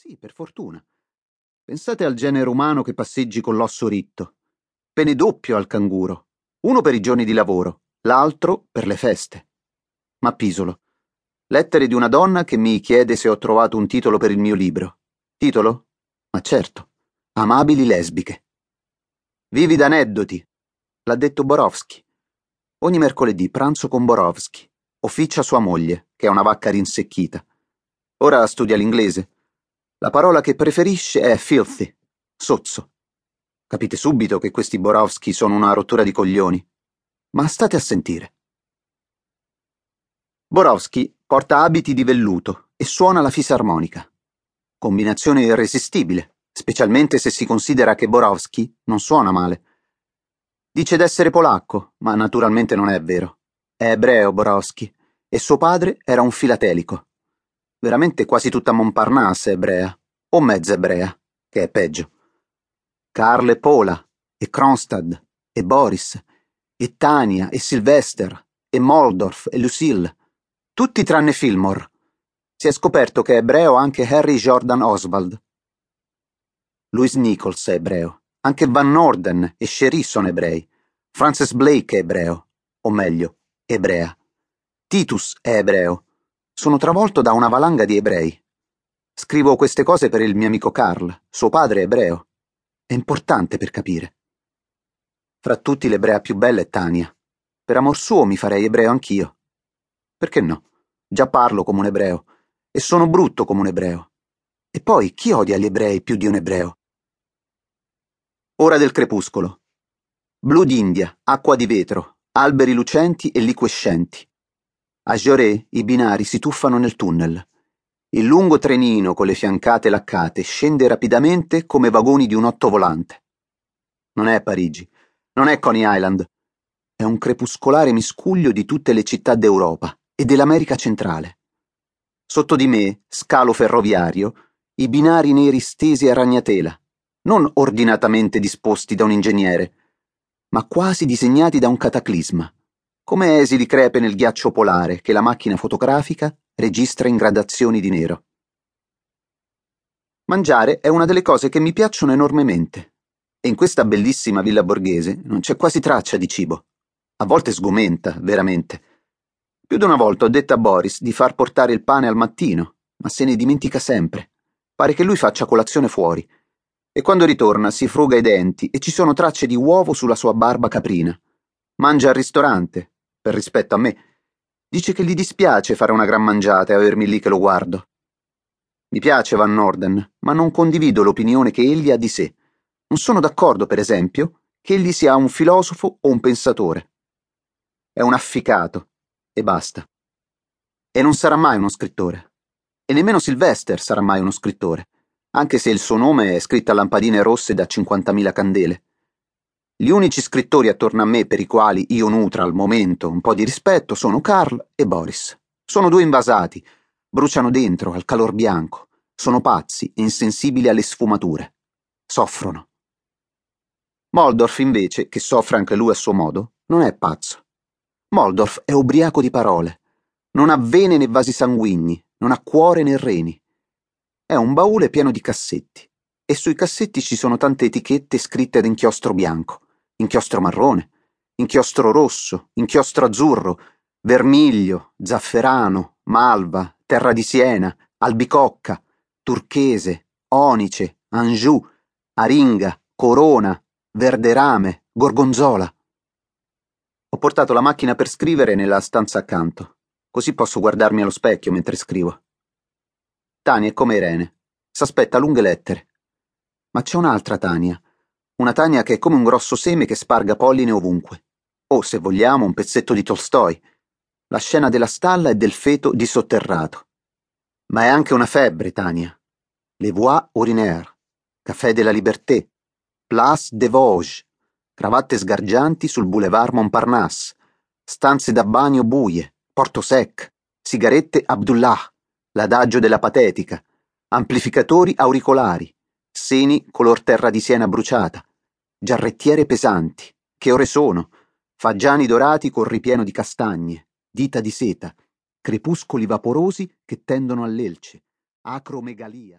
Sì, per fortuna. Pensate al genere umano che passeggi con l'osso ritto. Pene doppio al canguro. Uno per i giorni di lavoro, l'altro per le feste. Ma Pisolo. Lettere di una donna che mi chiede se ho trovato un titolo per il mio libro. Titolo? Ma certo. Amabili lesbiche. Vivi d'aneddoti. L'ha detto Borowski. Ogni mercoledì pranzo con Borowski. Officia sua moglie, che è una vacca rinsecchita. Ora studia l'inglese. La parola che preferisce è filthy, sozzo. Capite subito che questi Borowski sono una rottura di coglioni. Ma state a sentire. Borowski porta abiti di velluto e suona la fisarmonica. Combinazione irresistibile, specialmente se si considera che Borowski non suona male. Dice d'essere polacco, ma naturalmente non è vero. È ebreo Borowski e suo padre era un filatelico. Veramente quasi tutta Montparnasse ebrea, o mezza ebrea, che è peggio. Carl e Pola, e Kronstad, e Boris, e Tania, e Sylvester, e Moldorf, e Lucille, tutti tranne Fillmore. Si è scoperto che è ebreo anche Harry Jordan Oswald. Louis Nichols è ebreo, anche Van Norden e Cherie sono ebrei. Francis Blake è ebreo, o meglio, ebrea. Titus è ebreo, sono travolto da una valanga di ebrei. Scrivo queste cose per il mio amico Carl, suo padre è ebreo. È importante per capire. Fra tutti l'ebrea più bella è Tania. Per amor suo mi farei ebreo anch'io. Perché no? Già parlo come un ebreo. E sono brutto come un ebreo. E poi chi odia gli ebrei più di un ebreo? Ora del crepuscolo. Blu d'India, acqua di vetro, alberi lucenti e liquescenti. A Gioré i binari si tuffano nel tunnel. Il lungo trenino con le fiancate laccate scende rapidamente come vagoni di un ottovolante. Non è Parigi, non è Coney Island. È un crepuscolare miscuglio di tutte le città d'Europa e dell'America centrale. Sotto di me, scalo ferroviario, i binari neri stesi a ragnatela, non ordinatamente disposti da un ingegnere, ma quasi disegnati da un cataclisma come esili crepe nel ghiaccio polare che la macchina fotografica registra in gradazioni di nero. Mangiare è una delle cose che mi piacciono enormemente, e in questa bellissima villa borghese non c'è quasi traccia di cibo. A volte sgomenta, veramente. Più di una volta ho detto a Boris di far portare il pane al mattino, ma se ne dimentica sempre. Pare che lui faccia colazione fuori. E quando ritorna si fruga i denti e ci sono tracce di uovo sulla sua barba caprina. Mangia al ristorante, per rispetto a me. Dice che gli dispiace fare una gran mangiata e avermi lì che lo guardo. Mi piace Van Norden, ma non condivido l'opinione che egli ha di sé. Non sono d'accordo, per esempio, che egli sia un filosofo o un pensatore. È un afficato, e basta. E non sarà mai uno scrittore. E nemmeno Sylvester sarà mai uno scrittore, anche se il suo nome è scritto a lampadine rosse da 50.000 candele. Gli unici scrittori attorno a me per i quali io nutra al momento un po' di rispetto sono Carl e Boris. Sono due invasati, bruciano dentro al calor bianco, sono pazzi e insensibili alle sfumature. Soffrono. Moldorf, invece, che soffre anche lui a suo modo, non è pazzo. Moldorf è ubriaco di parole. Non ha vene né vasi sanguigni, non ha cuore né reni. È un baule pieno di cassetti, e sui cassetti ci sono tante etichette scritte ad inchiostro bianco inchiostro marrone, inchiostro rosso, inchiostro azzurro, vermiglio, zafferano, malva, terra di siena, albicocca, turchese, onice, anjou, aringa, corona, verderame, gorgonzola. Ho portato la macchina per scrivere nella stanza accanto, così posso guardarmi allo specchio mentre scrivo. Tania è come Irene, s'aspetta lunghe lettere. Ma c'è un'altra Tania, una Tania che è come un grosso seme che sparga polline ovunque. O, se vogliamo, un pezzetto di Tolstoi. La scena della stalla e del feto dissotterrato. Ma è anche una febbre, Tania. Les voix urinaires, caffè della liberté, place des Vosges, cravatte sgargianti sul boulevard Montparnasse, stanze da bagno buie, porto sec, sigarette Abdullah, l'adagio della patetica, amplificatori auricolari, seni color terra di siena bruciata, giarrettiere pesanti. Che ore sono? Fagiani dorati col ripieno di castagne, dita di seta, crepuscoli vaporosi che tendono all'elce, acromegalia.